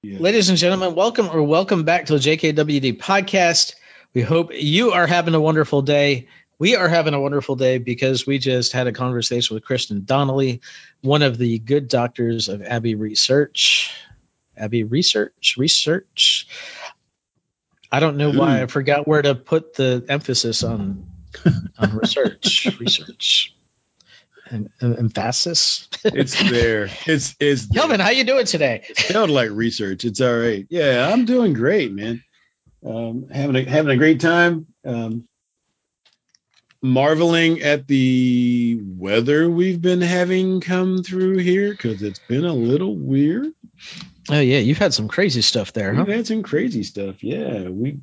Yeah. Ladies and gentlemen, welcome or welcome back to the JKWD podcast. We hope you are having a wonderful day. We are having a wonderful day because we just had a conversation with Kristen Donnelly, one of the good doctors of Abbey Research. Abbey Research, Research. I don't know why I forgot where to put the emphasis on on research, research, emphasis. It's there. It's it's there. Kelvin, how you doing today? It sounded like research. It's all right. Yeah, I'm doing great, man. Um, having a having a great time. Um, marveling at the weather we've been having come through here because it's been a little weird. Oh yeah, you've had some crazy stuff there, huh? We've had some crazy stuff. Yeah, we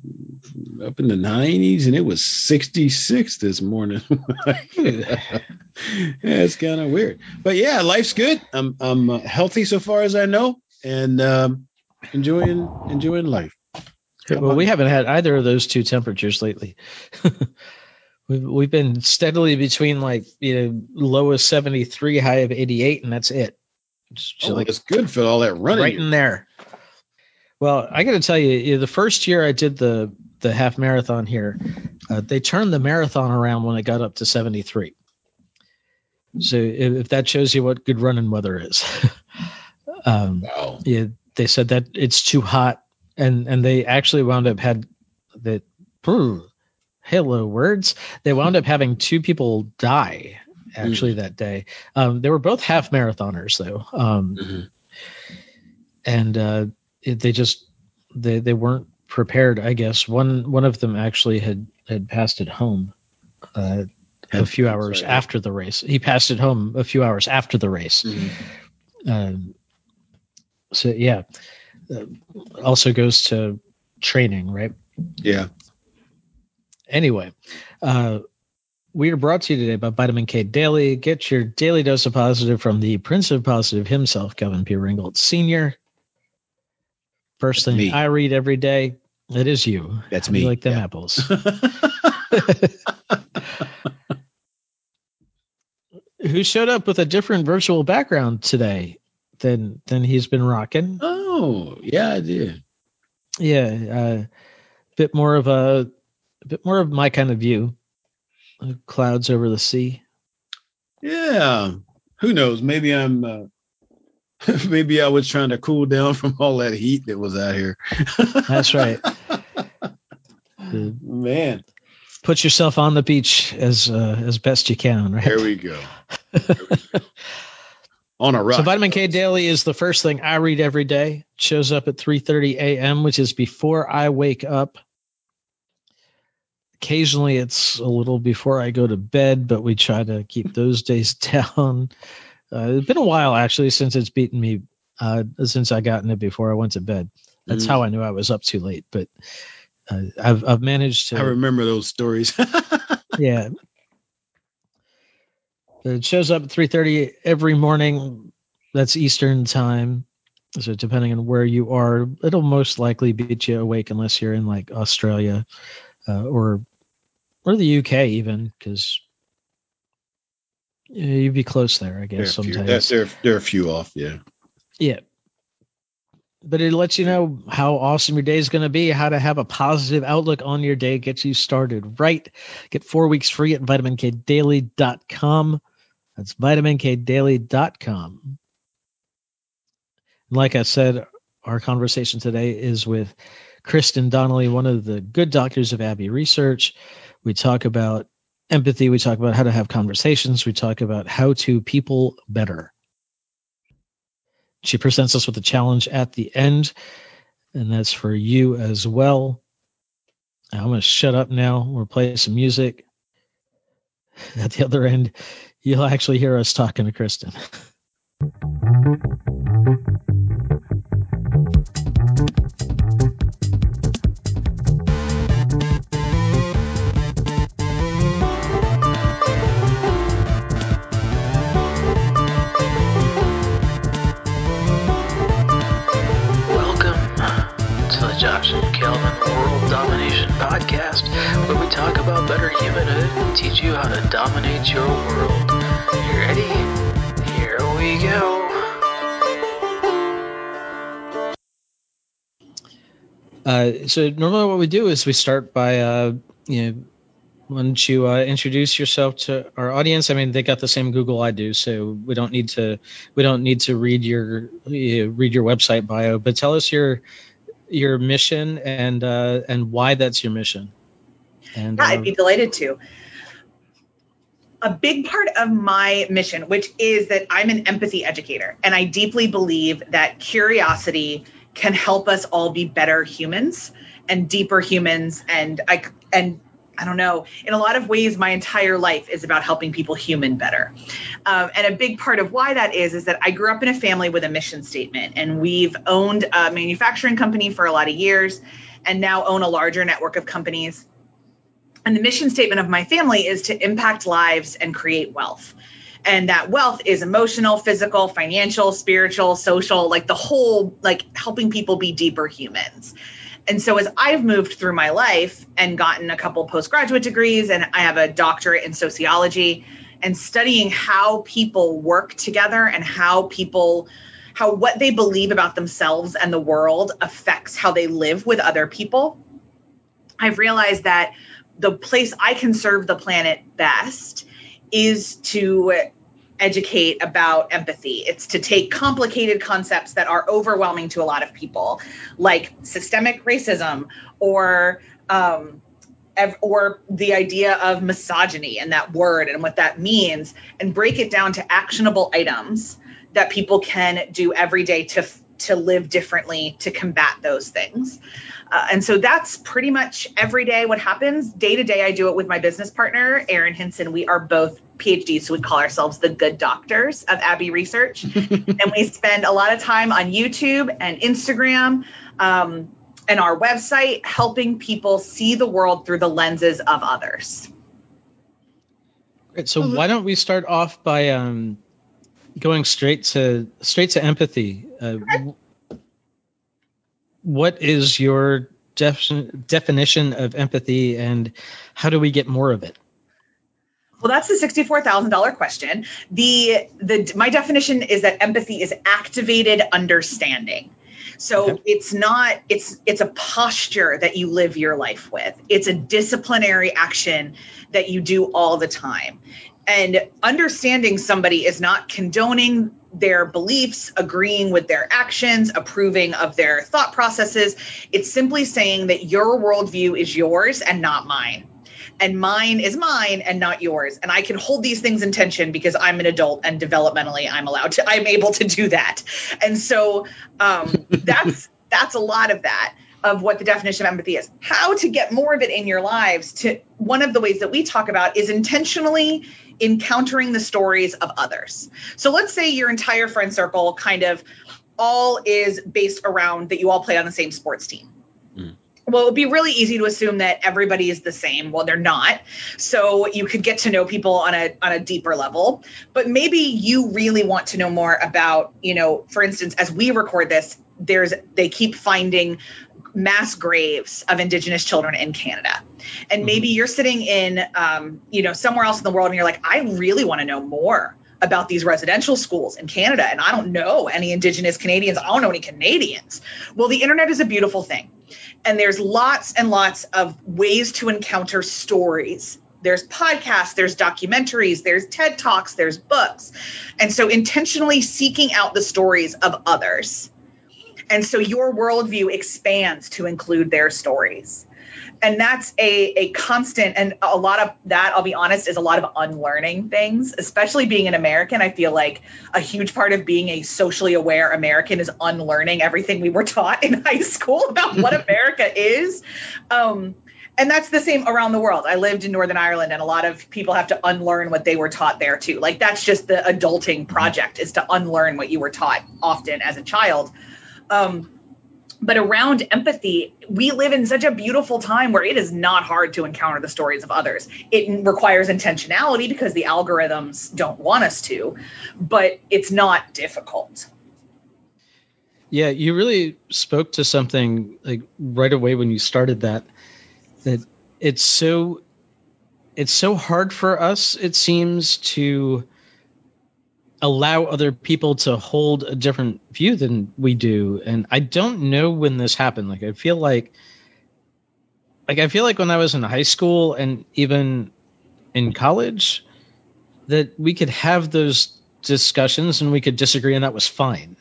up in the 90s and it was 66 this morning. yeah, it's kind of weird, but yeah, life's good. I'm I'm uh, healthy so far as I know, and um, enjoying enjoying life. well, we haven't had either of those two temperatures lately. we've we've been steadily between like you know low of 73, high of 88, and that's it. Just Oh, like it's good for all that running. right in there. Well, I got to tell you, you the first year I did the the half marathon here, uh, they turned the marathon around when it got up to 73. So if, if that shows you what good running weather is, um, Wow. yeah, they said that it's too hot, and and they actually wound up had that. Hello words. They wound up having two people die actually that day. Um, they were both half marathoners though, um, Mhm. and uh, it, they just they they weren't prepared. I guess one one of them actually had had passed it home. Uh, a few hours sorry. after the race, he passed it home a few hours after the race. Mhm. Um, so yeah, uh, also goes to training, right? Yeah. Anyway, uh, we are brought to you today by Vitamin K Daily. Get your daily dose of positive from the Prince of Positive himself, Kelvin P. Ringgold Sr. First thing Me. I read every day, it is you. That's How do you me. like them Yeah. apples. Who showed up with a different virtual background today than than he's been rocking? oh, yeah, I did. Yeah, uh, bit more of a, a bit more of my kind of view. Clouds over the sea. Yeah. Who knows? Maybe I'm uh, maybe I was trying to cool down from all that heat that was out here. That's right. Man, put yourself on the beach as uh, as best you can, right? there we go. On a rock. So vitamin K daily is the first thing I read every day. Shows up at 3:30 a.m., which is before I wake up. Occasionally it's a little before I go to bed, but we try to keep those days down. Uh, it's been a while actually since it's beaten me uh, since I got in it before I went to bed. That's Mhm. how I knew I was up too late, but uh, I've I've managed to I remember those stories. yeah. It shows up at 3:30 every morning. That's Eastern time. So depending on where you are, it'll most likely beat you awake unless you're in like Australia uh, or or the UK even because you'd be close there, I are guess. few, Sometimes, there, there are a few off. Yeah. yeah. But it lets you know how awesome your day is going to be, how to have a positive outlook on your day, gets you started right. Get four weeks free at vitaminkdaily.com. That's vitaminkdaily.com. Like I said, our conversation today is with Kristen Donnelly, one of the good doctors of Abbey Research. We talk about empathy. We talk about how to have conversations. We talk about how to people better. She presents us with a challenge at the end, and that's for you as well. I'm going to shut up now. We'll play some music. At the other end, you'll actually hear us talking to Kristen. Podcast, where we talk about better humanhood and teach you how to dominate your world. You ready? Here we go. Uh, so normally what we do is we start by uh, you know why don't you uh, introduce yourself to our audience? I mean, they got the same Google I do, so we don't need to we don't need to read your read your website bio. But tell us your your mission and uh, and why that's your mission. And yeah, I'd be um, delighted to. A big part of my mission, which is that I'm an empathy educator, and I deeply believe that curiosity can help us all be better humans and deeper humans and I and I don't know. In a lot of ways, my entire life is about helping people human better. Um, and a big part of why that is, is that I grew up in a family with a mission statement, and we've owned a manufacturing company for a lot of years and now own a larger network of companies. And the mission statement of my family is to impact lives and create wealth. And that wealth is emotional, physical, financial, spiritual, social, like the whole, like helping people be deeper humans. And so as I've moved through my life and gotten a couple postgraduate degrees and I have a doctorate in sociology and studying how people work together and how people how what they believe about themselves and the world affects how they live with other people. I've realized that the place I can serve the planet best is to educate about empathy. It's to take complicated concepts that are overwhelming to a lot of people, like systemic racism or um, or the idea of misogyny and that word and what that means, and break it down to actionable items that people can do every day to to live differently to combat those things. Uh, and so that's pretty much every day what happens. Day to day, I do it with my business partner, Erin Hinson. We are both PhDs, so we call ourselves the good doctors of Abbey Research. and we spend a lot of time on YouTube and Instagram um, and our website helping people see the world through the lenses of others. Great. So, why don't we start off by um, going straight to straight to empathy? Uh, what is your def- definition of empathy and how do we get more of it? Well, that's the sixty-four thousand dollar question. The the my definition is that empathy is activated understanding. So okay. it's not it's it's a posture that you live your life with. It's a disciplinary action that you do all the time. And understanding somebody is not condoning their beliefs, agreeing with their actions, approving of their thought processes. It's simply saying that your worldview is yours and not mine. And mine is mine and not yours. And I can hold these things in tension because I'm an adult and developmentally I'm allowed to, I'm able to do that. And so um, that's that's a lot of that of what the definition of empathy is. How to get more of it in your lives to one of the ways that we talk about is intentionally encountering the stories of others. So let's say your entire friend circle kind of all is based around that you all play on the same sports team. Hmm. Well, it would be really easy to assume that everybody is the same. Well, they're not. So you could get to know people on a on a deeper level. But maybe you really want to know more about, you know, for instance, as we record this, there's they keep finding mass graves of indigenous children in canada and mm-hmm. maybe you're sitting in um, you know somewhere else in the world and you're like i really want to know more about these residential schools in canada and i don't know any indigenous canadians i don't know any canadians well the internet is a beautiful thing and there's lots and lots of ways to encounter stories there's podcasts, there's documentaries, there's TED Talks, there's books. And so intentionally seeking out the stories of others and so your worldview expands to include their stories. And that's a, a constant, and a lot of that, I'll be honest, is a lot of unlearning things, especially being an American. I feel like a huge part of being a socially aware American is unlearning everything we were taught in high school about what America is. Um, and that's the same around the world. I lived in Northern Ireland, and a lot of people have to unlearn what they were taught there too. Like that's just the adulting project is to unlearn what you were taught often as a child. Um, but around empathy, we live in such a beautiful time where it is not hard to encounter the stories of others. It requires intentionality because the algorithms don't want us to, but it's not difficult. Yeah, you really spoke to something like right away when you started that that it's so it's so hard for us it seems to allow other people to hold a different view than we do. And I don't know when this happened. Like I feel like like I feel like when I was in high school and even in college that we could have those discussions and we could disagree and that was fine.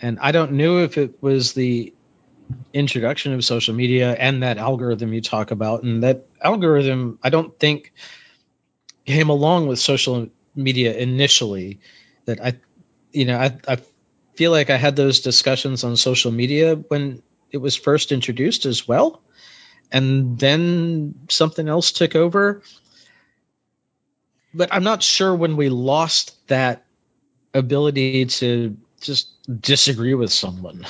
And I don't know if it was the introduction of social media and that algorithm you talk about and that algorithm I don't think came along with social media initially that I you know I I feel like I had those discussions on social media when it was first introduced as well and then something else took over but I'm not sure when we lost that ability to just disagree with someone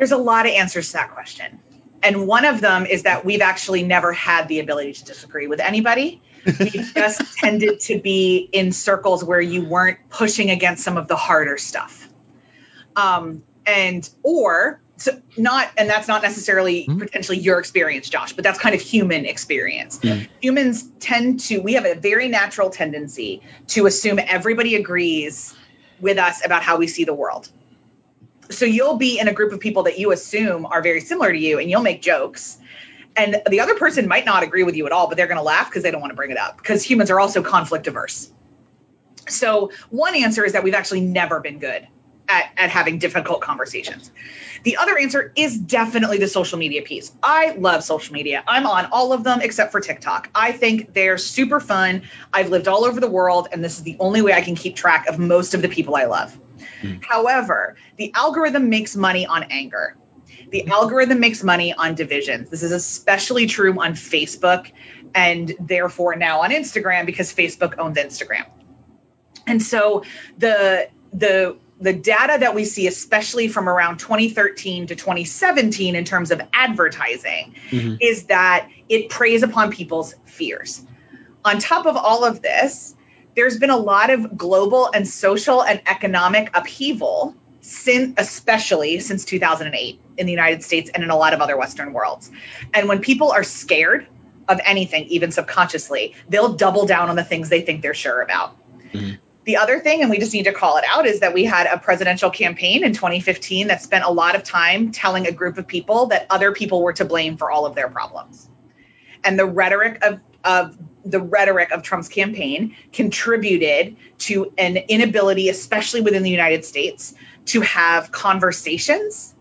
There's a lot of answers to that question. And one of them is that we've actually never had the ability to disagree with anybody. We just tended to be in circles where you weren't pushing against some of the harder stuff. Um, and, or, so not, and that's not necessarily Mhm. potentially your experience, Josh, but that's kind of human experience. Mhm. Humans tend to, we have a very natural tendency to assume everybody agrees with us about how we see the world so you'll be in a group of people that you assume are very similar to you and you'll make jokes and the other person might not agree with you at all but they're going to laugh because they don't want to bring it up because humans are also conflict averse. So one answer is that we've actually never been good at, at having difficult conversations. The other answer is definitely the social media piece. I love social media. I'm on all of them except for tiktok. I think they're super fun. I've lived all over the world and this is the only way i can keep track of most of the people i love. Hmm. However, the algorithm makes money on anger. The algorithm makes money on divisions. This is especially true on Facebook and therefore now on Instagram because Facebook owns Instagram. And so the the the data that we see especially from around 2013 to 2017 in terms of advertising Mhm. is that it preys upon people's fears. On top of all of this, there's been a lot of global and social and economic upheaval since especially since 2008 in the United States and in a lot of other western worlds. And when people are scared of anything even subconsciously, they'll double down on the things they think they're sure about. Mhm. The other thing and we just need to call it out is that we had a presidential campaign in 2015 that spent a lot of time telling a group of people that other people were to blame for all of their problems. And the rhetoric of of the rhetoric of Trump's campaign contributed to an inability, especially within the United States, to have conversations.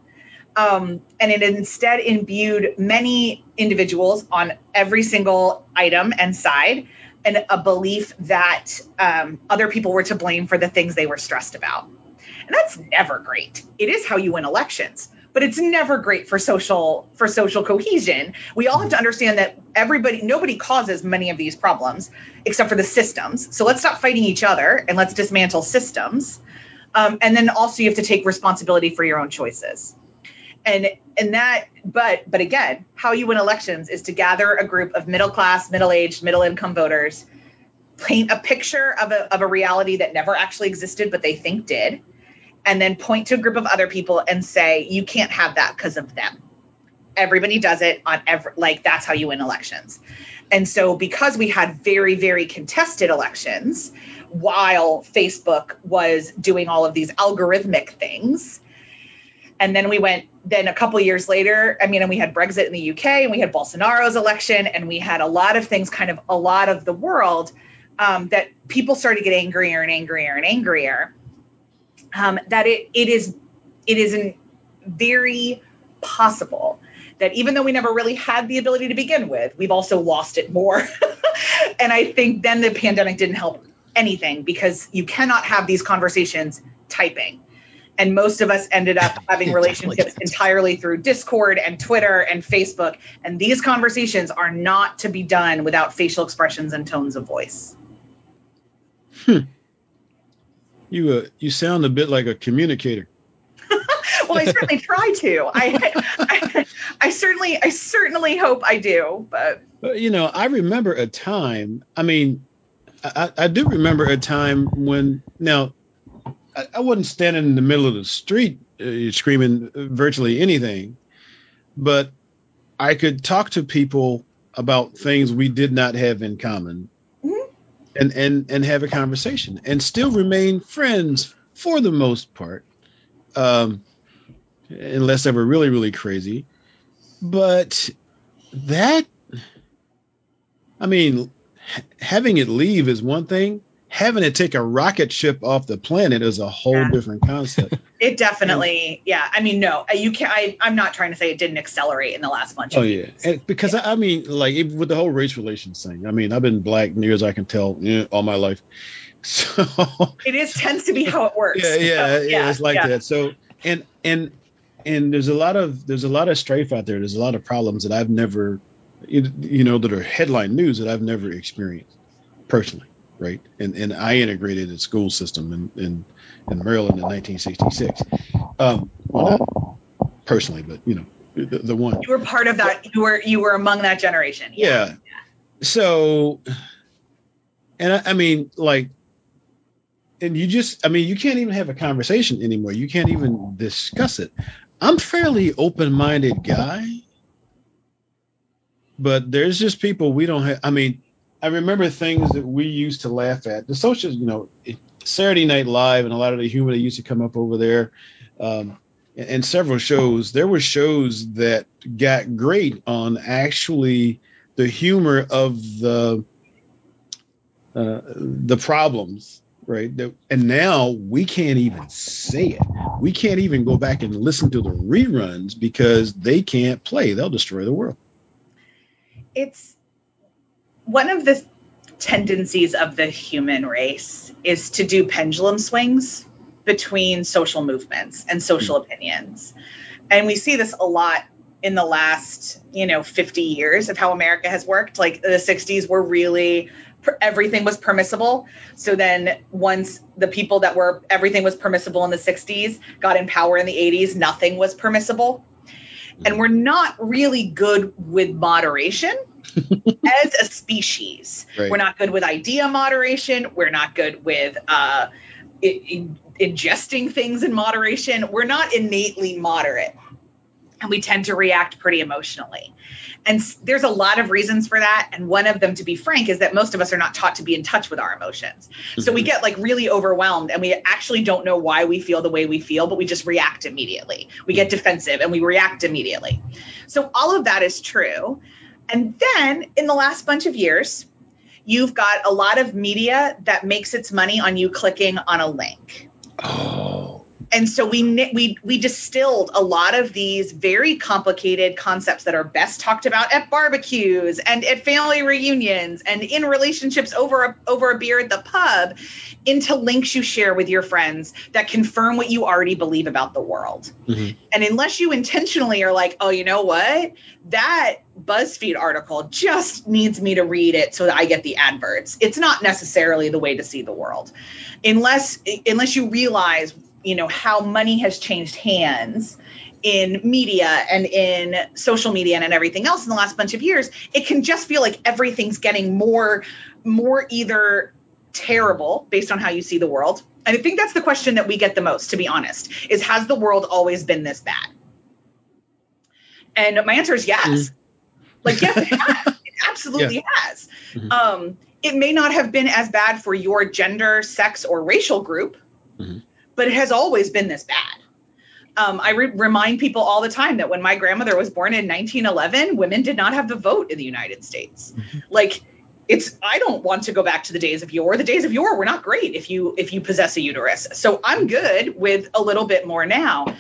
Um, and it instead imbued many individuals on every single item and side and a belief that um, other people were to blame for the things they were stressed about. And that's never great. It is how you win elections but it's never great for social for social cohesion. We all have to understand that everybody nobody causes many of these problems except for the systems. So let's stop fighting each other and let's dismantle systems. Um, and then also you have to take responsibility for your own choices. And and that but but again how you win elections is to gather a group of middle class middle aged middle income voters paint a picture of a, of a reality that never actually existed but they think did and then point to a group of other people and say you can't have that because of them. Everybody does it on every like that's how you win elections. And so because we had very very contested elections while facebook was doing all of these algorithmic things and then we went then a couple years later i mean and we had brexit in the uk and we had bolsonaro's election and we had a lot of things kind of a lot of the world um, that people started to get angrier and angrier and angrier um, that it it is it is an very possible that even though we never really had the ability to begin with, we've also lost it more. and I think then the pandemic didn't help anything because you cannot have these conversations typing. And most of us ended up having relationships entirely through Discord and Twitter and Facebook. And these conversations are not to be done without facial expressions and tones of voice. You uh, you sound a bit like a communicator. well, I certainly try to. I, I, I certainly, I certainly hope I do. But But you know, I remember a time. I mean, I, I do remember a time when now I, I wasn't standing in the middle of the street uh, screaming virtually anything, but I could talk to people about things we did not have in common. And and and have a conversation and still remain friends for the most part um unless they were really really crazy. But that i mean having it leave is one thing having to take a rocket ship off the planet is a whole yeah. different concept. It definitely yeah. I mean no uh, you can't I, i'm not trying to say it didn't accelerate in the last bunch oh yeah. and because yeah. I, I, mean like with the whole race relations thing i mean i've been black near as i can tell all my life. So it is tends to be how it works. Yeah yeah, so, yeah, it's like that. So and and and there's a lot of there's a lot of strife out there. There's a lot of problems that i've never you know that are headline news that i've never experienced personally right? And and I integrated the school system in in, in Maryland in 1966. Um, well, not personally, but you know, the, the, one you were part of that. You were you were among that generation. Yeah. yeah. So, and I, I mean, like, and you just, I mean, you can't even have a conversation anymore. You can't even discuss it. I'm fairly open-minded guy, but there's just people we don't have. I mean, I remember things that we used to laugh at. The social, you know, Saturday Night Live and a lot of the humor that used to come up over there, um, and, and several shows. There were shows that got great on actually the humor of the uh, the problems, right? And now we can't even say it. We can't even go back and listen to the reruns because they can't play. They'll destroy the world. It's one of the tendencies of the human race is to do pendulum swings between social movements and social mm-hmm. opinions. And we see this a lot in the last, you know, 50 years of how America has worked. Like the 60s were really everything was permissible. So then once the people that were everything was permissible in the 60s got in power in the 80s, nothing was permissible. And we're not really good with moderation as a species. Right. We're not good with idea moderation. We're not good with uh, in, ingesting things in moderation. We're not innately moderate. And we tend to react pretty emotionally. And there's a lot of reasons for that. And one of them, to be frank, is that most of us are not taught to be in touch with our emotions. So we mm-hmm. get like really overwhelmed and we actually don't know why we feel the way we feel, but we just react immediately. We get defensive and we react immediately. So all of that is true. And then in the last bunch of years, you've got a lot of media that makes its money on you clicking on a link. Oh and so we we we distilled a lot of these very complicated concepts that are best talked about at barbecues and at family reunions and in relationships over a, over a beer at the pub into links you share with your friends that confirm what you already believe about the world. Mm-hmm. And unless you intentionally are like, "Oh, you know what? That BuzzFeed article just needs me to read it so that I get the adverts." It's not necessarily the way to see the world. Unless unless you realize you know how money has changed hands in media and in social media and in everything else in the last bunch of years it can just feel like everything's getting more more either terrible based on how you see the world. And i think that's the question that we get the most to be honest is has the world always been this bad? And my answer is yes. Mm like yes it has. It absolutely yeah. has. Mm-hmm. um it may not have been as bad for your gender sex or racial group mm-hmm but it has always been this bad. Um, I re- remind people all the time that when my grandmother was born in 1911, women did not have the vote in the United States. Mm-hmm. Like, it's I don't want to go back to the days of yore. The days of yore were not great if you if you possess a uterus. So I'm good with a little bit more now.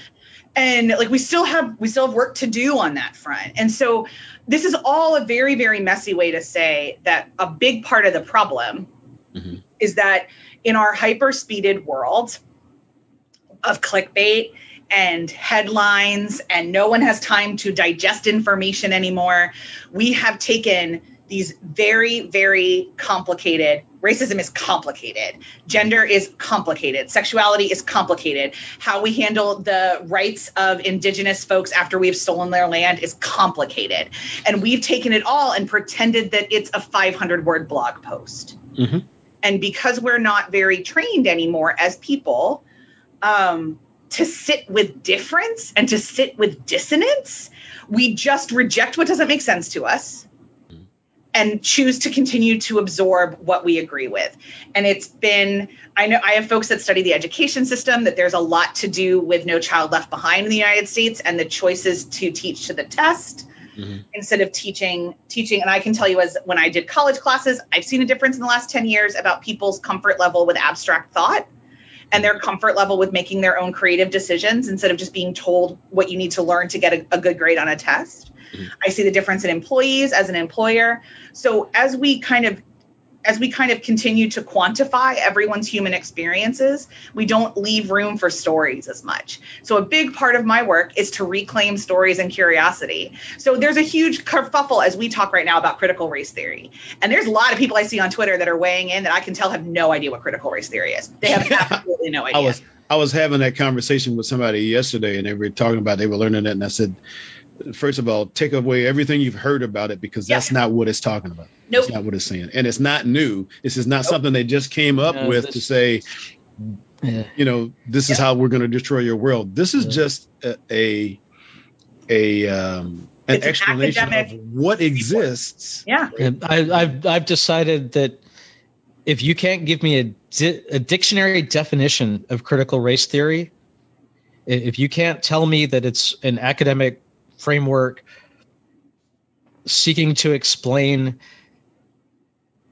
And like we still have we still have work to do on that front. And so this is all a very very messy way to say that a big part of the problem mm-hmm. is that in our hyper speeded world, of clickbait and headlines, and no one has time to digest information anymore. We have taken these very, very complicated. Racism is complicated. Gender is complicated. Sexuality is complicated. How we handle the rights of indigenous folks after we've stolen their land is complicated. And we've taken it all and pretended that it's a 500 word blog post. Mm-hmm. And because we're not very trained anymore as people, um, to sit with difference and to sit with dissonance. We just reject what doesn't make sense to us and choose to continue to absorb what we agree with. And it's been, I know I have folks that study the education system, that there's a lot to do with No Child Left Behind in the United States and the choices to teach to the test. Mm-hmm. Instead of teaching, teaching, and I can tell you as when I did college classes, I've seen a difference in the last 10 years about people's comfort level with abstract thought and their comfort level with making their own creative decisions instead of just being told what you need to learn to get a, a good grade on a test. Mm-hmm. I see the difference in employees as an employer. So as we kind of as we kind of continue to quantify everyone's human experiences, we don't leave room for stories as much. So, a big part of my work is to reclaim stories and curiosity. So, there's a huge kerfuffle as we talk right now about critical race theory. And there's a lot of people I see on Twitter that are weighing in that I can tell have no idea what critical race theory is. They have absolutely no idea. I was, I was having that conversation with somebody yesterday, and they were talking about they were learning it, and I said, first of all, take away everything you've heard about it because that's yeah. not what it's talking about. Nope. That's not what it's saying. And it's not new. This is not nope. something they just came up no, with this, to say, yeah. you know, this yeah. is how we're going to destroy your world. This is just a, a, a um, an it's explanation an of what exists. Yeah. And I, I've, I've decided that if you can't give me a, di- a dictionary definition of critical race theory, if you can't tell me that it's an academic framework seeking to explain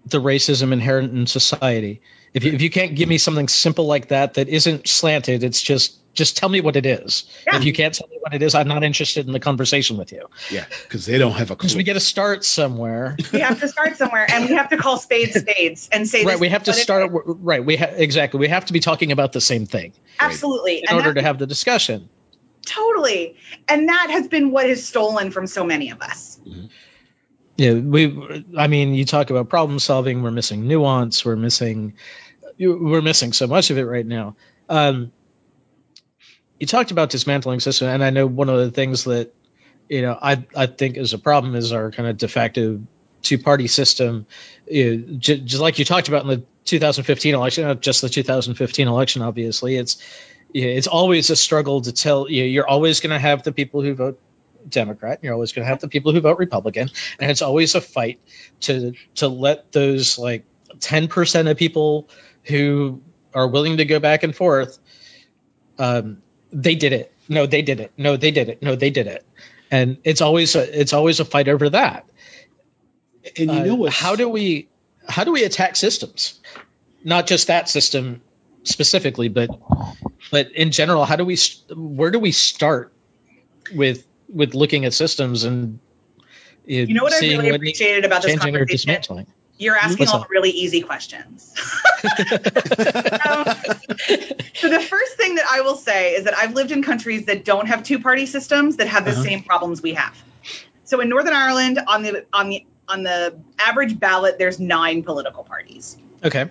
the racism inherent in society. If you, if you can't give me something simple like that that isn't slanted, it's just just tell me what it is. Yeah. If you can't tell me what it is, I'm not interested in the conversation with you. Yeah, because they don't have a. Because we got to start somewhere. We have to start somewhere, and we have to call spades spades and say. right, we have to start. Right, we ha- exactly. We have to be talking about the same thing. Absolutely, right, in and order to have the discussion. Totally. And that has been what is stolen from so many of us. Mm-hmm. Yeah, we I mean, you talk about problem solving, we're missing nuance, we're missing we're missing so much of it right now. Um, you talked about dismantling system and I know one of the things that you know I I think is a problem is our kind of de facto two party system. You know, just, just like you talked about in the 2015 election, not just the 2015 election, obviously, it's it's always a struggle to tell you. You're always going to have the people who vote Democrat. You're always going to have the people who vote Republican, and it's always a fight to to let those like ten percent of people who are willing to go back and forth. Um, they did it. No, they did it. No, they did it. No, they did it. And it's always a, it's always a fight over that. And you uh, know what? How do we how do we attack systems? Not just that system specifically, but but in general, how do we where do we start with with looking at systems and you know what I really what appreciated about this conversation? You're asking all really easy questions. um, so the first thing that I will say is that I've lived in countries that don't have two party systems that have the uh-huh. same problems we have. So in Northern Ireland, on the on the on the average ballot, there's nine political parties. Okay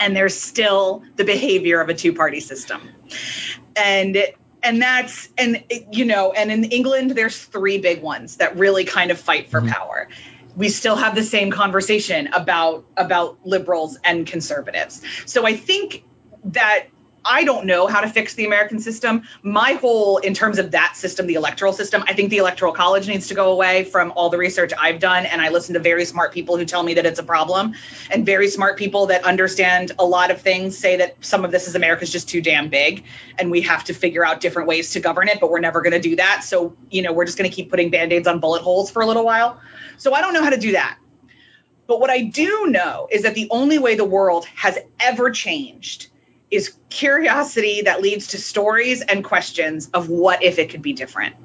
and there's still the behavior of a two party system. And and that's and you know and in England there's three big ones that really kind of fight for mm-hmm. power. We still have the same conversation about about liberals and conservatives. So I think that I don't know how to fix the American system. My whole, in terms of that system, the electoral system, I think the electoral college needs to go away from all the research I've done. And I listen to very smart people who tell me that it's a problem. And very smart people that understand a lot of things say that some of this is America's just too damn big. And we have to figure out different ways to govern it, but we're never going to do that. So, you know, we're just going to keep putting band aids on bullet holes for a little while. So I don't know how to do that. But what I do know is that the only way the world has ever changed is curiosity that leads to stories and questions of what if it could be different?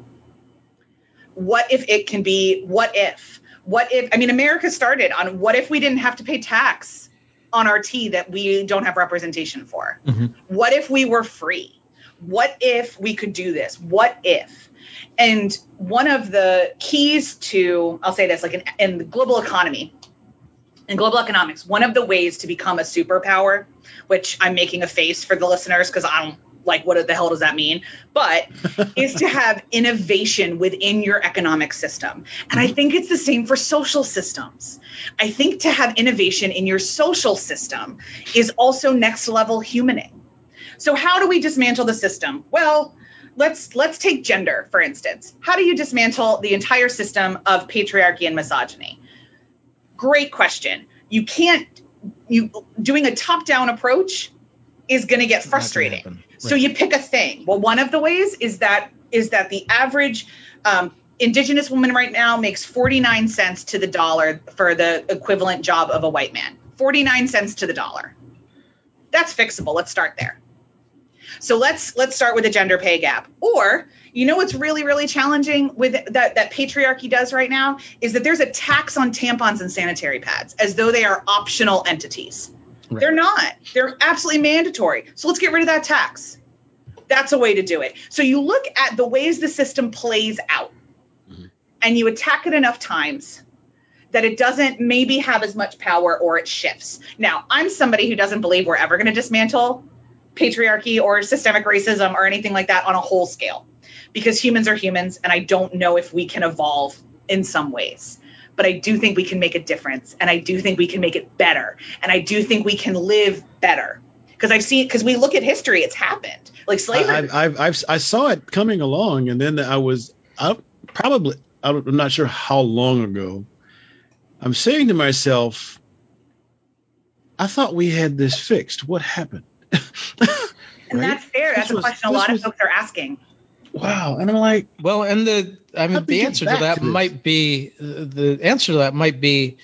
What if it can be, what if? What if, I mean, America started on what if we didn't have to pay tax on our tea that we don't have representation for? Mm-hmm. What if we were free? What if we could do this? What if? And one of the keys to, I'll say this, like in, in the global economy, in global economics, one of the ways to become a superpower, which I'm making a face for the listeners because I don't like what the hell does that mean, but is to have innovation within your economic system. And I mm-hmm. think it's the same for social systems. I think to have innovation in your social system is also next level humaning. So how do we dismantle the system? Well, let's let's take gender for instance. How do you dismantle the entire system of patriarchy and misogyny? Great question. You can't you doing a top down approach is going to get frustrating. Right. So you pick a thing. Well, one of the ways is that is that the average um, indigenous woman right now makes 49 cents to the dollar for the equivalent job of a white man. 49 cents to the dollar. That's fixable. Let's start there. So let's let's start with the gender pay gap. Or you know what's really really challenging with that that patriarchy does right now is that there's a tax on tampons and sanitary pads as though they are optional entities. Right. They're not. They're absolutely mandatory. So let's get rid of that tax. That's a way to do it. So you look at the ways the system plays out mm-hmm. and you attack it enough times that it doesn't maybe have as much power or it shifts. Now, I'm somebody who doesn't believe we're ever going to dismantle patriarchy or systemic racism or anything like that on a whole scale because humans are humans and I don't know if we can evolve in some ways. But I do think we can make a difference and I do think we can make it better and I do think we can live better because I've seen because we look at history, it's happened. Like slavery. I, I've, I've, i saw it coming along, and then I was I probably I'm not sure how long ago. I'm saying to myself, I thought we had this fixed. What happened? And right? that's fair. That's this a question was, a lot was, of folks are asking. Wow. And I'm like, well, and the, I mean, the answer to that to might be, the answer to that might be,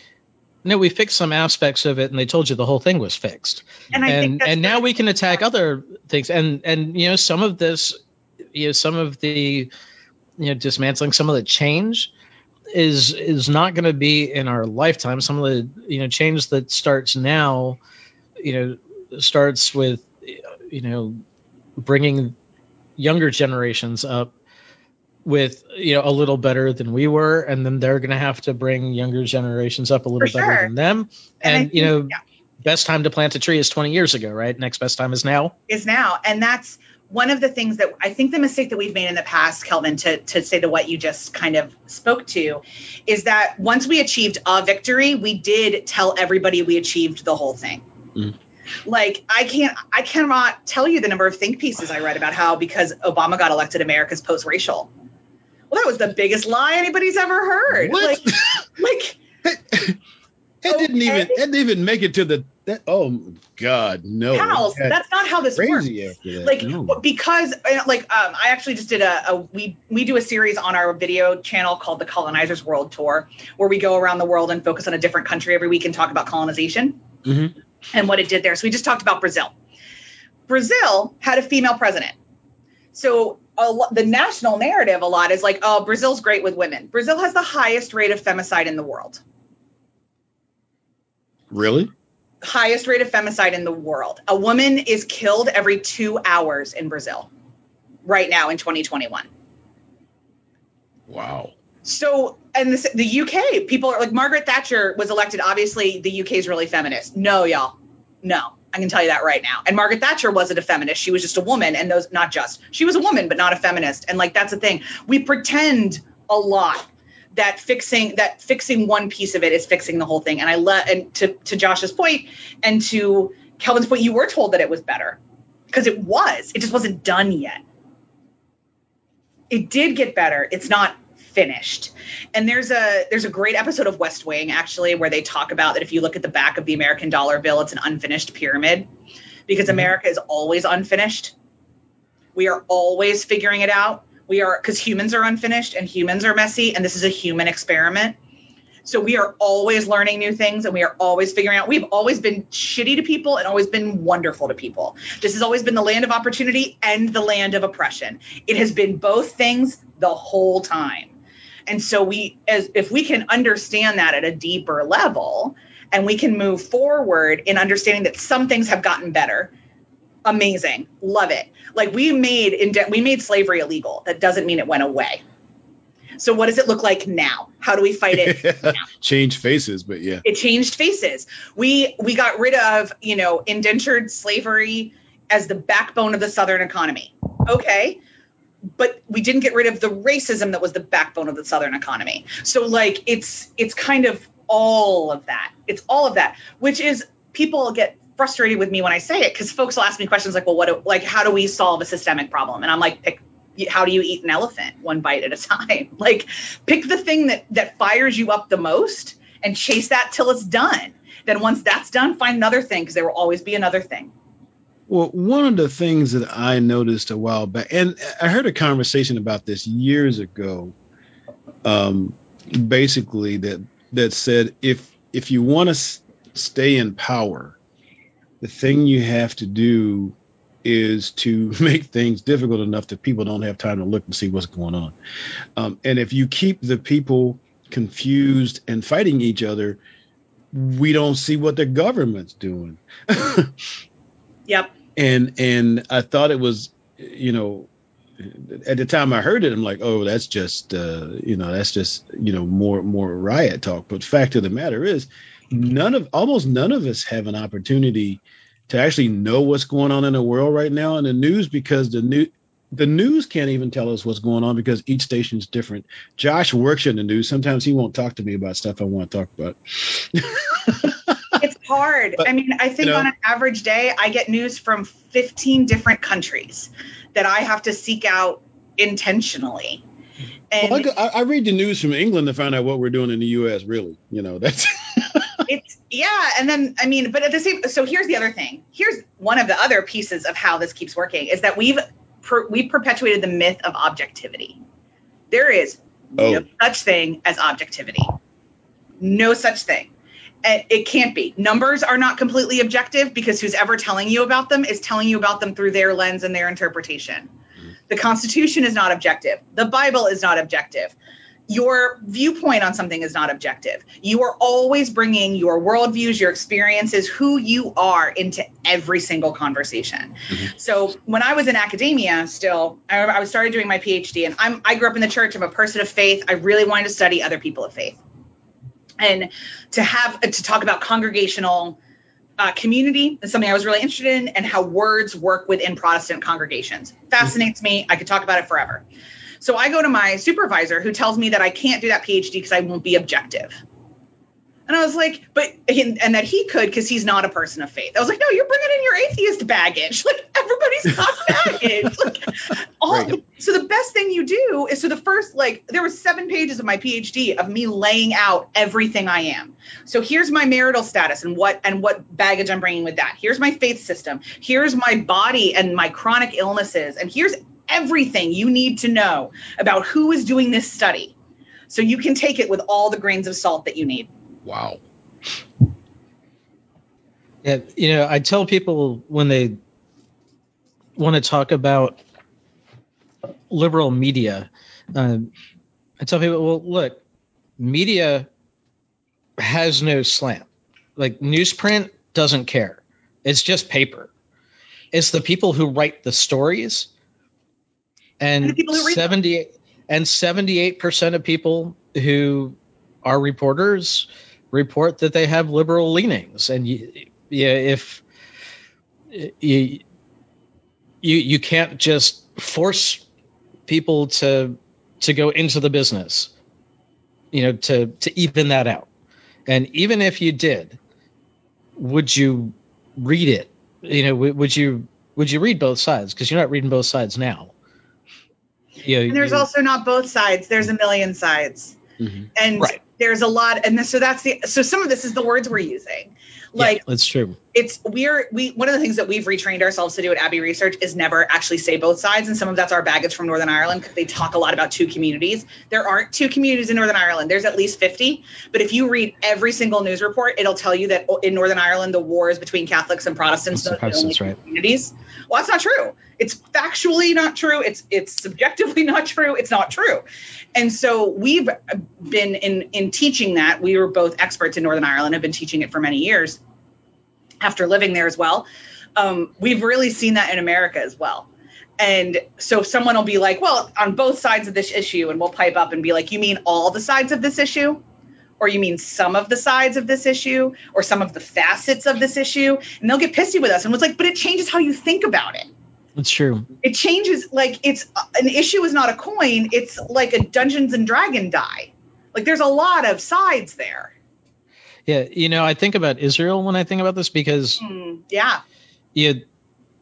no, we fixed some aspects of it, and they told you the whole thing was fixed. And and, and now we can attack other things, and and you know some of this, you know, some of the, you know, dismantling some of the change is is not going to be in our lifetime. Some of the you know change that starts now, you know, starts with you know bringing younger generations up with you know a little better than we were and then they're going to have to bring younger generations up a little For better sure. than them and, and you know yeah. best time to plant a tree is 20 years ago right next best time is now is now and that's one of the things that I think the mistake that we've made in the past, Kelvin, to, to say to what you just kind of spoke to, is that once we achieved a victory, we did tell everybody we achieved the whole thing. Mm. Like I can't I cannot tell you the number of think pieces I read about how because Obama got elected America's post racial. Well, that was the biggest lie anybody's ever heard. What? Like, like it, it okay. didn't even it didn't even make it to the that, oh God, no! Pals, that's not how this works. Like no. because uh, like um, I actually just did a, a, we we do a series on our video channel called the Colonizers World Tour, where we go around the world and focus on a different country every week and talk about colonization. Mm-hmm and what it did there. So we just talked about Brazil. Brazil had a female president. So the national narrative a lot is like, oh, Brazil's great with women. Brazil has the highest rate of femicide in the world. Really? Highest rate of femicide in the world. A woman is killed every two hours in Brazil right now in 2021. Wow. So, and this, the UK, people are like Margaret Thatcher was elected. Obviously, the UK is really feminist. No, y'all, no. I can tell you that right now. And Margaret Thatcher wasn't a feminist. She was just a woman, and those not just. She was a woman, but not a feminist. And like that's the thing. We pretend a lot that fixing that fixing one piece of it is fixing the whole thing. And I let and to to Josh's point and to Kelvin's point, you were told that it was better because it was. It just wasn't done yet. It did get better. It's not finished. And there's a there's a great episode of West Wing actually where they talk about that if you look at the back of the American dollar bill, it's an unfinished pyramid because mm-hmm. America is always unfinished. We are always figuring it out. We are because humans are unfinished and humans are messy, and this is a human experiment. So we are always learning new things and we are always figuring out. We've always been shitty to people and always been wonderful to people. This has always been the land of opportunity and the land of oppression. It has been both things the whole time. And so we as if we can understand that at a deeper level and we can move forward in understanding that some things have gotten better. Amazing. Love it. Like we made we made slavery illegal. That doesn't mean it went away. So what does it look like now? How do we fight it? now? Change faces, but yeah. It changed faces. We we got rid of, you know, indentured slavery as the backbone of the southern economy. Okay but we didn't get rid of the racism that was the backbone of the southern economy so like it's it's kind of all of that it's all of that which is people get frustrated with me when i say it because folks will ask me questions like well what do, like how do we solve a systemic problem and i'm like pick how do you eat an elephant one bite at a time like pick the thing that that fires you up the most and chase that till it's done. Then once that's done, find another thing because there will always be another thing. Well, one of the things that I noticed a while back, and I heard a conversation about this years ago, um, basically that that said if if you want to s- stay in power, the thing you have to do is to make things difficult enough that people don't have time to look and see what's going on. Um, and if you keep the people confused and fighting each other, we don't see what the government's doing. Yep. And and I thought it was, you know, at the time I heard it, I'm like, oh, that's just, uh, you know, that's just, you know, more more riot talk. But fact of the matter is, none of almost none of us have an opportunity to actually know what's going on in the world right now in the news because the new the news can't even tell us what's going on because each station is different. Josh works in the news. Sometimes he won't talk to me about stuff I want to talk about. Hard. But, I mean, I think you know- on an average day, I get news from 15 different countries that I have to seek out intentionally. And Well, I, I, read the news from England to find out what we're doing in the U.S. Really, you know, that's it's yeah and then i mean but at the same so here's the other thing here's one of the other pieces of how this keeps working is that we've per, we've perpetuated the myth of objectivity there is Oh. no such thing as objectivity no such thing it can't be numbers are not completely objective because who's ever telling you about them is telling you about them through their lens and their interpretation the constitution is not objective the bible is not objective your viewpoint on something is not objective. You are always bringing your worldviews, your experiences, who you are into every single conversation. Mhm. So when I was in academia, still, I, I was started doing my PhD, and I'm I grew up in the church. I'm a person of faith. I really wanted to study other people of faith, and to have to talk about congregational. Uh, community is something I was really interested in, and how words work within Protestant congregations fascinates me. I could talk about it forever. So I go to my supervisor who tells me that I can't do that PhD because I won't be objective. And I was like, but and, that he could because he's not a person of faith. I was like, no, you're bringing in your atheist baggage. Like everybody's got baggage. Like all. Right. So the best thing you do is so the first like there was seven pages of my PhD of me laying out everything I am. So here's my marital status and what and what baggage I'm bringing with that. Here's my faith system. Here's my body and my chronic illnesses. And here's everything you need to know about who is doing this study. So you can take it with all the grains of salt that you need. Wow. Yeah, you know, I tell people when they want to talk about liberal media, um, I tell people, well, look, media has no slant. Like newsprint doesn't care. It's just paper. It's the people who write the stories, And and the people who read them. seventy and seventy-eight percent of people who are reporters report that they have liberal leanings, and you, yeah, if you you you can't just force people to to go into the business, you know, to to even that out. And even if you did, would you read it? You know, would you would you read both sides? Because you're not reading both sides now. Yeah, And there's you- also not both sides. There's a million sides. Mhm. And Right. There's a lot and this, so that's the so some of this is the words we're using. Like yeah, that's true. It's we're we one of the things that we've retrained ourselves to do at Abbey Research is never actually say both sides, and some of that's our baggage from Northern Ireland because they talk a lot about two communities. There aren't two communities in Northern Ireland. There's at least fifty, but if you read every single news report, it'll tell you that in Northern Ireland the war is between Catholics and Protestants. Those the only Protestants, right. Communities. Well, that's not true. It's factually not true. It's it's subjectively not true. It's not true. And so we've been in in teaching that. We were both experts in Northern Ireland. Have been teaching it for many years after living there as well. Um, we've really seen that in America as well. And so someone will be like, well, on both sides of this issue, and we'll pipe up and be like, you mean all the sides of this issue? Or you mean some of the sides of this issue? Or some of the facets of this issue? And they'll get pissy with us. And it's like, but it changes how you think about it. It's true. It changes, like, it's an issue is not a coin, it's like a Dungeons and Dragon die. Like, there's a lot of sides there. Yeah, you know, I think about Israel when I think about this because Hmm, yeah. you,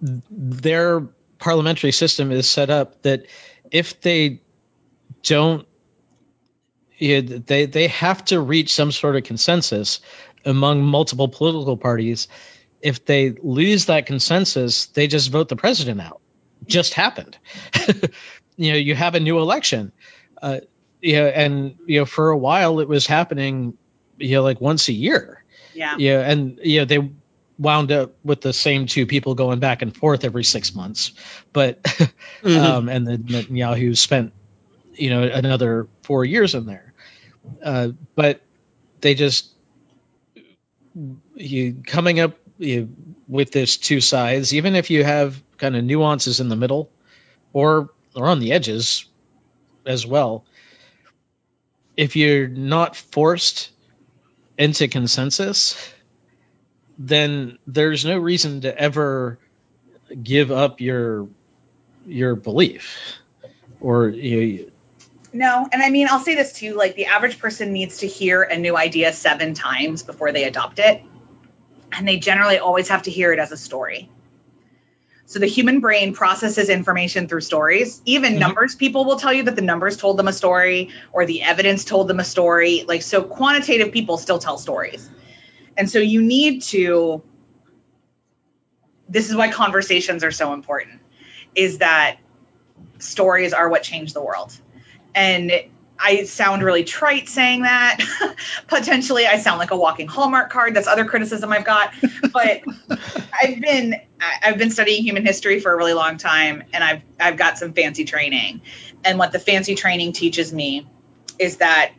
their parliamentary system is set up that if they don't know, they they have to reach some sort of consensus among multiple political parties. If they lose that consensus, they just vote the president out. Just happened. you know, you have a new election. Uh, you know, and you know, for a while it was happening, you know, like once a year. Yeah. Yeah, and you know, they wound up with the same two people going back and forth every six months. But Mm-hmm. um, and then Netanyahu spent you know another four years in there. Uh, but they just you coming up you, with this two sides, even if you have kind of nuances in the middle or or on the edges as well. If you're not forced into consensus, then there's no reason to ever give up your your belief or you No, and I mean, I'll say this too like, the average person needs to hear a new idea seven times before they adopt it. And they generally always have to hear it as a story. So the human brain processes information through stories. Even Mhm. numbers people will tell you that the numbers told them a story or the evidence told them a story. Like, so quantitative people still tell stories. And so you need to, this is why conversations are so important, is that stories are what change the world. And I sound really trite saying that. Potentially, I sound like a walking Hallmark card. That's other criticism I've got. But I've been I've been studying human history for a really long time, and I've I've got some fancy training. And what the fancy training teaches me is that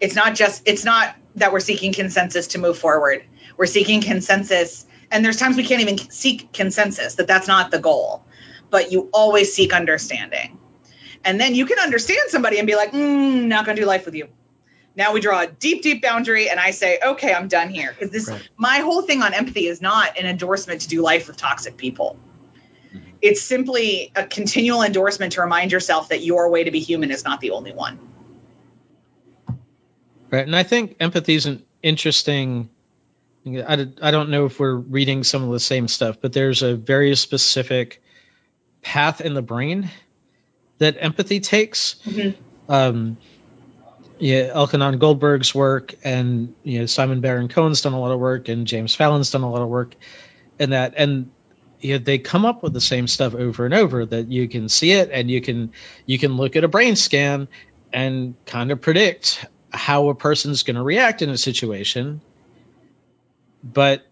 it's not just it's not that we're seeking consensus to move forward. We're seeking consensus, and there's times we can't even seek consensus. That that's not the goal, but you always seek understanding. And then you can understand somebody and be like, mm, not going to do life with you. Now we draw a deep, deep boundary, and I say, okay, I'm done here. Because this, Right. my whole thing on empathy is not an endorsement to do life with toxic people. It's simply a continual endorsement to remind yourself that your way to be human is not the only one. Right, and I think empathy is an interesting. I, I don't know if we're reading some of the same stuff, but there's a very specific path in the brain that empathy takes. Mhm. Um, yeah, Elkhonon Goldberg's work, and you know Simon Baron Cohen's done a lot of work, and James Fallon's done a lot of work in that, and you know, they come up with the same stuff over and over that you can see it, and you can you can look at a brain scan and kind of predict how a person's going to react in a situation. But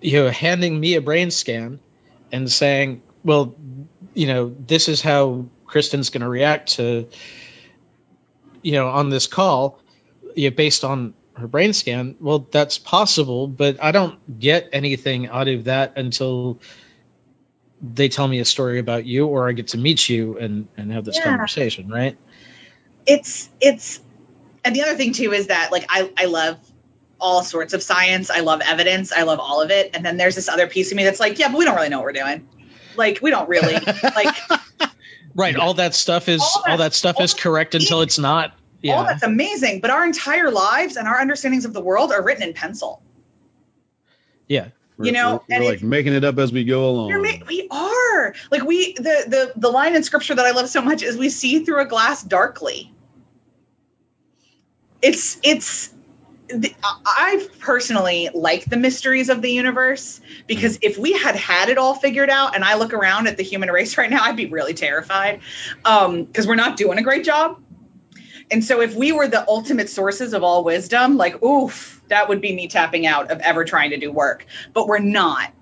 you know, handing me a brain scan and saying, "Well, you know, this is how Kristen's going to react to, you know, on this call, you know, based on her brain scan." Well, that's possible, but I don't get anything out of that until they tell me a story about you or I get to meet you and and have this Yeah. conversation, right? it's it's and the other thing too is that like I, I love all sorts of science i love evidence i love all of it and then there's this other piece of me that's like yeah but we don't really know what we're doing like we don't really like Right, all that stuff is All that- all that stuff is all- correct until it's not. all Yeah. that's amazing but our entire lives and our understandings of the world are written in pencil Yeah. We're, know, we're, we're it- like making it up as we go along. We're ma- we are like we the the the line in scripture that i love so much is we see through a glass darkly it's it's the, I personally like the mysteries of the universe because mm. if we had had it all figured out, and I look around at the human race right now, I'd be really terrified um, because we're not doing a great job. And so, if we were the ultimate sources of all wisdom, like, oof, that would be me tapping out of ever trying to do work. But we're not.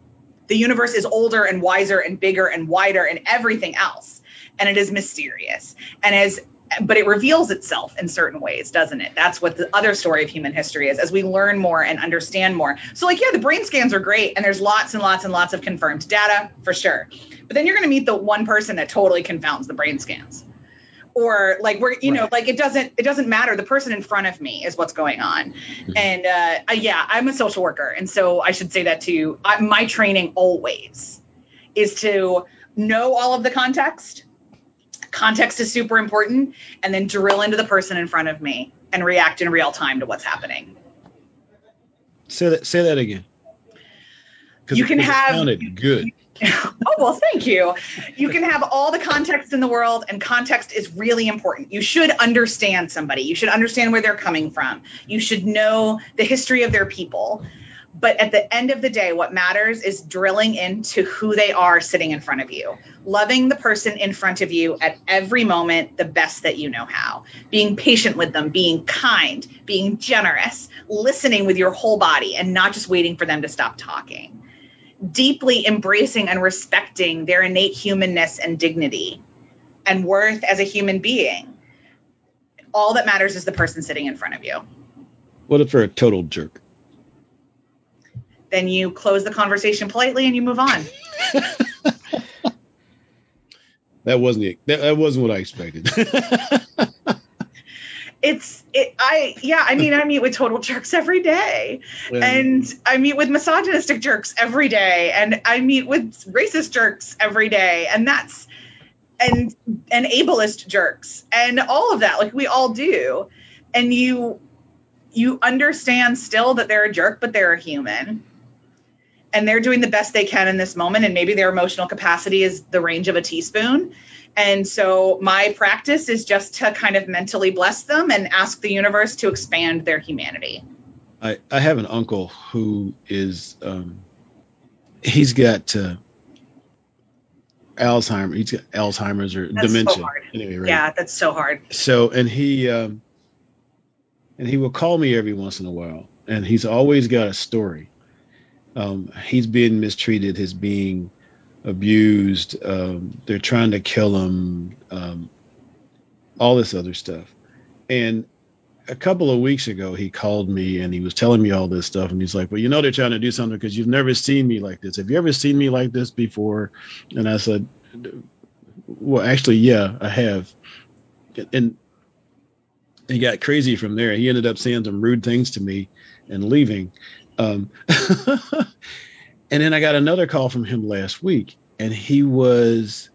The universe is older and wiser and bigger and wider and everything else. And it is mysterious. And as but it reveals itself in certain ways, doesn't it? That's what the other story of human history is as we learn more and understand more. So, like, yeah, the brain scans are great, and there's lots and lots and lots of confirmed data for sure. But then you're going to meet the one person that totally confounds the brain scans. Or like we're you know Right. like it doesn't it doesn't matter the person in front of me is what's going on and uh, yeah I'm a social worker and so I should say that too I, my training always is to know all of the context context is super important and then drill into the person in front of me and react in real time to what's happening Say that. Say that again. You can have- sounded good. oh well thank you you can have all the context in the world and context is really important you should understand somebody you should understand where they're coming from you should know the history of their people but at the end of the day what matters is drilling into who they are sitting in front of you loving the person in front of you at every moment the best that you know how being patient with them being kind being generous listening with your whole body and not just waiting for them to stop talking deeply embracing and respecting their innate humanness and dignity and worth as a human being. All that matters is the person sitting in front of you. What if they're a total jerk? Then you close the conversation politely and you move on. that wasn't it. That, that wasn't what I expected. it's it, I yeah, I mean I meet with total jerks every day. Yeah. And I meet with misogynistic jerks every day and I meet with racist jerks every day and that's and and ableist jerks and all of that like we all do. And you you understand still that they're a jerk but they're a human. And they're doing the best they can in this moment and maybe their emotional capacity is the range of a teaspoon and so my practice is just to kind of mentally bless them and ask the universe to expand their humanity. I, I have an uncle who is, um, he's got uh, Alzheimer's, he's got Alzheimer's or that's dementia. So anyway, right? Yeah, that's so hard. So, and he, um, and he will call me every once in a while and he's always got a story. Um, he's being mistreated, He's being abused. Um, they're trying to kill him. Um, all this other stuff. And a couple of weeks ago, he called me and he was telling me all this stuff. And he's like, "Well, you know, they're trying to do something because you've never seen me like this. Have you ever seen me like this before?" And I said, "Well, actually, yeah, I have." And he got crazy from there. He ended up saying some rude things to me and leaving. Um, And then I got another call from him last week, and he was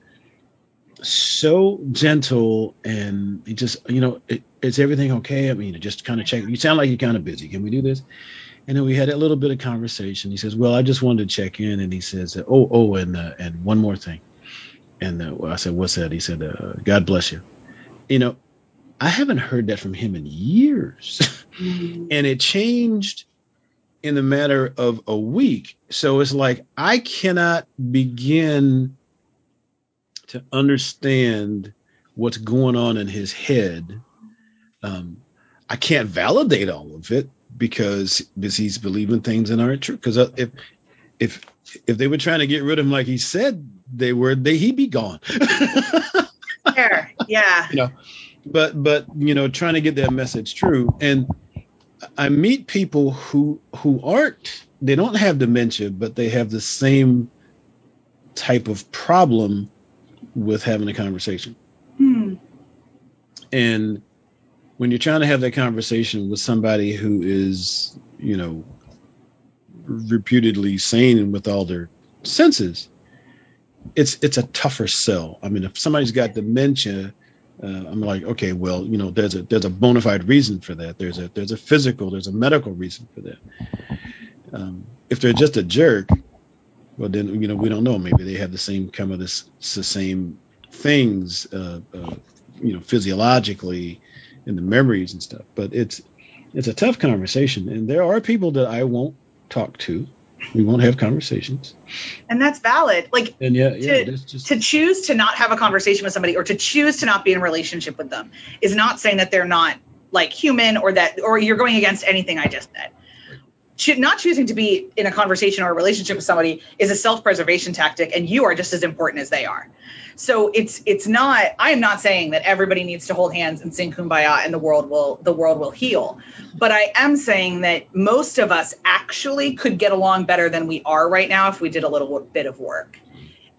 so gentle and he just, you know, is everything okay? I mean, just kind of check. You sound like you're kind of busy. Can we do this? And then we had a little bit of conversation. He says, "Well, I just wanted to check in." And he says, "Oh, oh, and uh, and one more thing." And uh, I said, "What's that?" He said, uh, "God bless you." You know, I haven't heard that from him in years, mm-hmm. and it changed in the matter of a week. So it's like I cannot begin to understand what's going on in his head. Um, I can't validate all of it because because he's believing things that aren't true. Because uh, if if if they were trying to get rid of him like he said they were, they he'd be gone. Fair, yeah. You know, but but you know, trying to get that message true and I meet people who who aren't they don't have dementia, but they have the same type of problem with having a conversation. Hmm. And when you're trying to have that conversation with somebody who is, you know, reputedly sane with all their senses, it's it's a tougher sell. I mean, if somebody's got dementia, uh, I'm like, okay, well, you know, there's a there's a bona fide reason for that. There's a there's a physical, there's a medical reason for that. Um, if they're just a jerk, well, then you know we don't know. Maybe they have the same kind of this the same things, uh, uh, you know, physiologically in the memories and stuff. But it's it's a tough conversation, and there are people that I won't talk to we won't have conversations. And that's valid. Like and yeah, yeah to, just... to choose to not have a conversation with somebody or to choose to not be in a relationship with them is not saying that they're not like human or that or you're going against anything i just said not choosing to be in a conversation or a relationship with somebody is a self-preservation tactic and you are just as important as they are. So it's it's not i am not saying that everybody needs to hold hands and sing kumbaya and the world will the world will heal. But i am saying that most of us actually could get along better than we are right now if we did a little bit of work.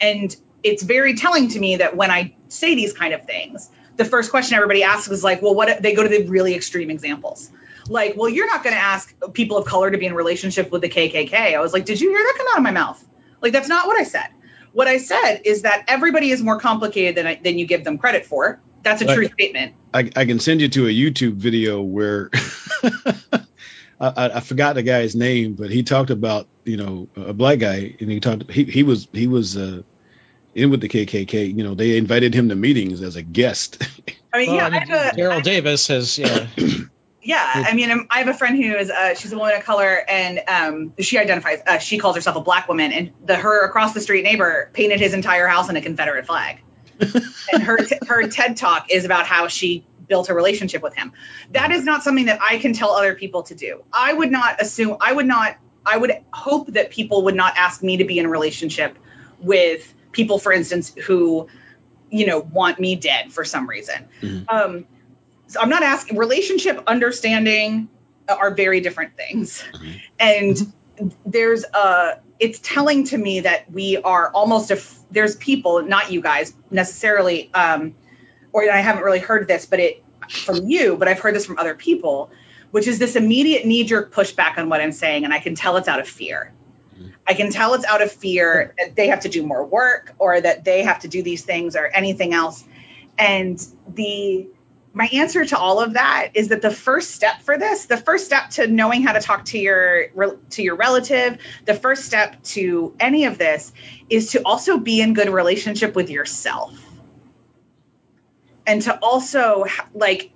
And it's very telling to me that when i say these kind of things the first question everybody asks is like well what they go to the really extreme examples like, well, you're not going to ask people of color to be in relationship with the KKK. I was like, did you hear that come out of my mouth? Like, that's not what I said. What I said is that everybody is more complicated than I, than you give them credit for. That's a true statement. I, I, can send you to a YouTube video where I, I forgot the guy's name, but he talked about you know a black guy, and he talked he he was he was uh, in with the KKK. You know, they invited him to meetings as a guest. I mean, Well, yeah, I mean, I have a, Daryl Davis has yeah. Yeah, I mean, I have a friend who is uh, she's a woman of color, and um, she identifies uh, she calls herself a black woman, and the her across the street neighbor painted his entire house in a Confederate flag, and her her TED talk is about how she built a relationship with him. That is not something that I can tell other people to do. I would not assume. I would not. I would hope that people would not ask me to be in a relationship with people, for instance, who you know want me dead for some reason. Mhm. Um, so I'm not asking relationship understanding are very different things. Mhm. And there's a it's telling to me that we are almost a there's people, not you guys necessarily um or I haven't really heard this, but it from you, but I've heard this from other people, which is this immediate knee jerk pushback on what I'm saying and I can tell it's out of fear. Mhm. I can tell it's out of fear that they have to do more work or that they have to do these things or anything else. And the my answer to all of that is that the first step for this, the first step to knowing how to talk to your to your relative, the first step to any of this is to also be in good relationship with yourself. And to also like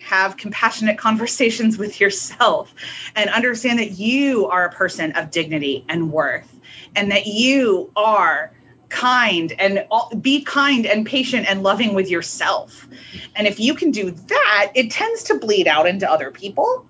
have compassionate conversations with yourself and understand that you are a person of dignity and worth and that you are kind and be kind and patient and loving with yourself. And if you can do that, it tends to bleed out into other people.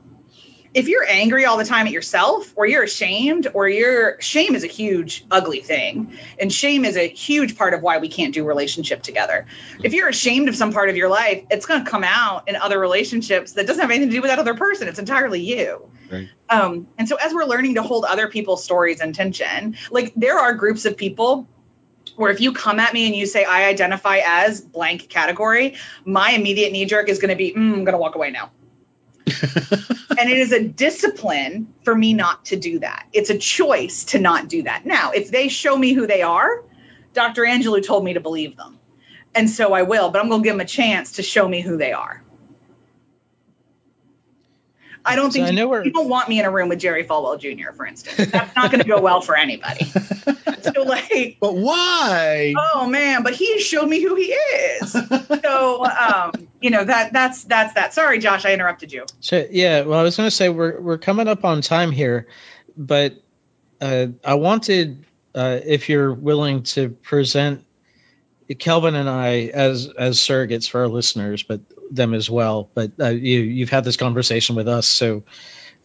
If you're angry all the time at yourself or you're ashamed or you're shame is a huge ugly thing and shame is a huge part of why we can't do relationship together. If you're ashamed of some part of your life, it's going to come out in other relationships that doesn't have anything to do with that other person. It's entirely you. Right. Um, and so as we're learning to hold other people's stories in tension, like there are groups of people where if you come at me and you say I identify as blank category, my immediate knee jerk is going to be, mm, I'm going to walk away now. and it is a discipline for me not to do that. It's a choice to not do that. Now, if they show me who they are, Dr. Angelou told me to believe them. And so I will, but I'm going to give them a chance to show me who they are. I don't So think I know you don't want me in a room with Jerry Falwell Jr., for instance. That's not going to go well for anybody. So, like, but why? oh man, but he showed me who he is. So, um, you know that that's that's that. Sorry, Josh, I interrupted you. So yeah, well, I was going to say we're we're coming up on time here, but uh, I wanted uh, if you're willing to present Kelvin and I as as surrogates for our listeners, but them as well. But uh, you you've had this conversation with us, so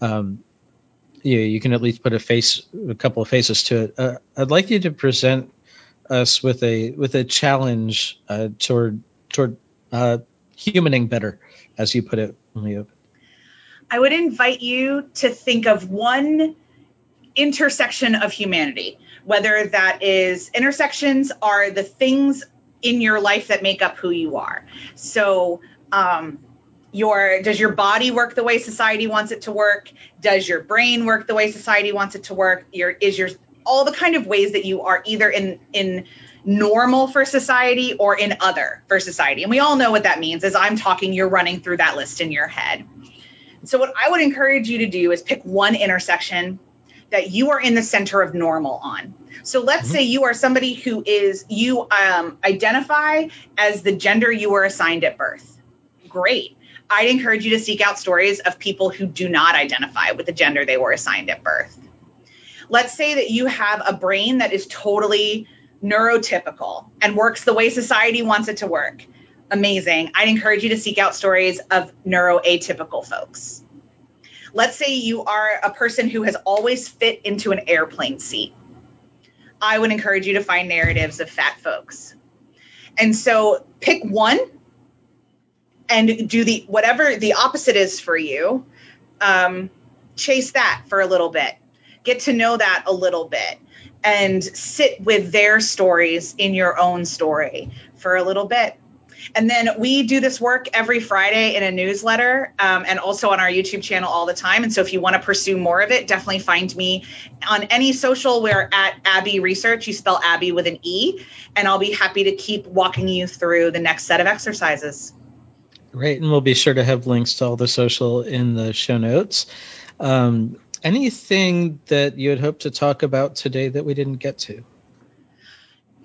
um, you you can at least put a face, a couple of faces to it. Uh, I'd like you to present us with a with a challenge uh, toward toward uh, humaning better, as you put it. I would invite you to think of one intersection of humanity, whether that is intersections are the things in your life that make up who you are. So, um, your does your body work the way society wants it to work? Does your brain work the way society wants it to work? Your is your all the kind of ways that you are either in in normal for society or in other for society. And we all know what that means. As I'm talking, you're running through that list in your head. So, what I would encourage you to do is pick one intersection that you are in the center of normal on. So, let's Mhm. say you are somebody who is, you um, identify as the gender you were assigned at birth. Great. I'd encourage you to seek out stories of people who do not identify with the gender they were assigned at birth. Let's say that you have a brain that is totally neurotypical and works the way society wants it to work amazing. I'd encourage you to seek out stories of neuroatypical folks. Let's say you are a person who has always fit into an airplane seat. I would encourage you to find narratives of fat folks. And so pick one and do the whatever the opposite is for you. Um, chase that for a little bit. Get to know that a little bit and sit with their stories in your own story for a little bit. And then we do this work every Friday in a newsletter um, and also on our YouTube channel all the time. And so if you want to pursue more of it, definitely find me on any social. We're at Abbey Research. You spell Abbey with an E. And I'll be happy to keep walking you through the next set of exercises. Great, and we'll be sure to have links to all the social in the show notes. Um, anything that you had hoped to talk about today that we didn't get to?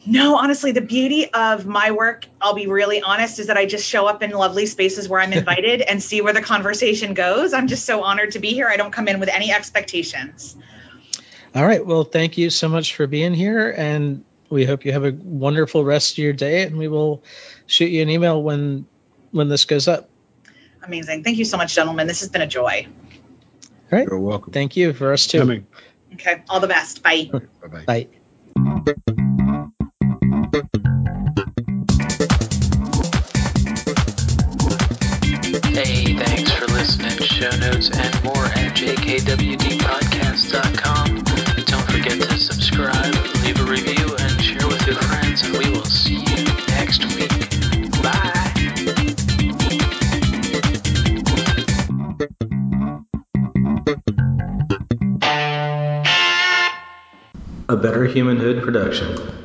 No, honestly, the beauty of my work, I'll be really honest, is that I just show up in lovely spaces where I'm invited and see where the conversation goes. I'm just so honored to be here. I don't come in with any expectations. All right. Well, thank you so much for being here. And we hope you have a wonderful rest of your day. And we will shoot you an email when when this goes up. Amazing. Thank you so much, gentlemen. This has been a joy. All right. You're welcome. Thank you for us too. Coming. Okay. All the best. Bye. Bye-bye. Bye. Hey, thanks for listening. Show notes and more at jkwdpodcast.com. Don't forget to subscribe, leave a review, A Better Humanhood production.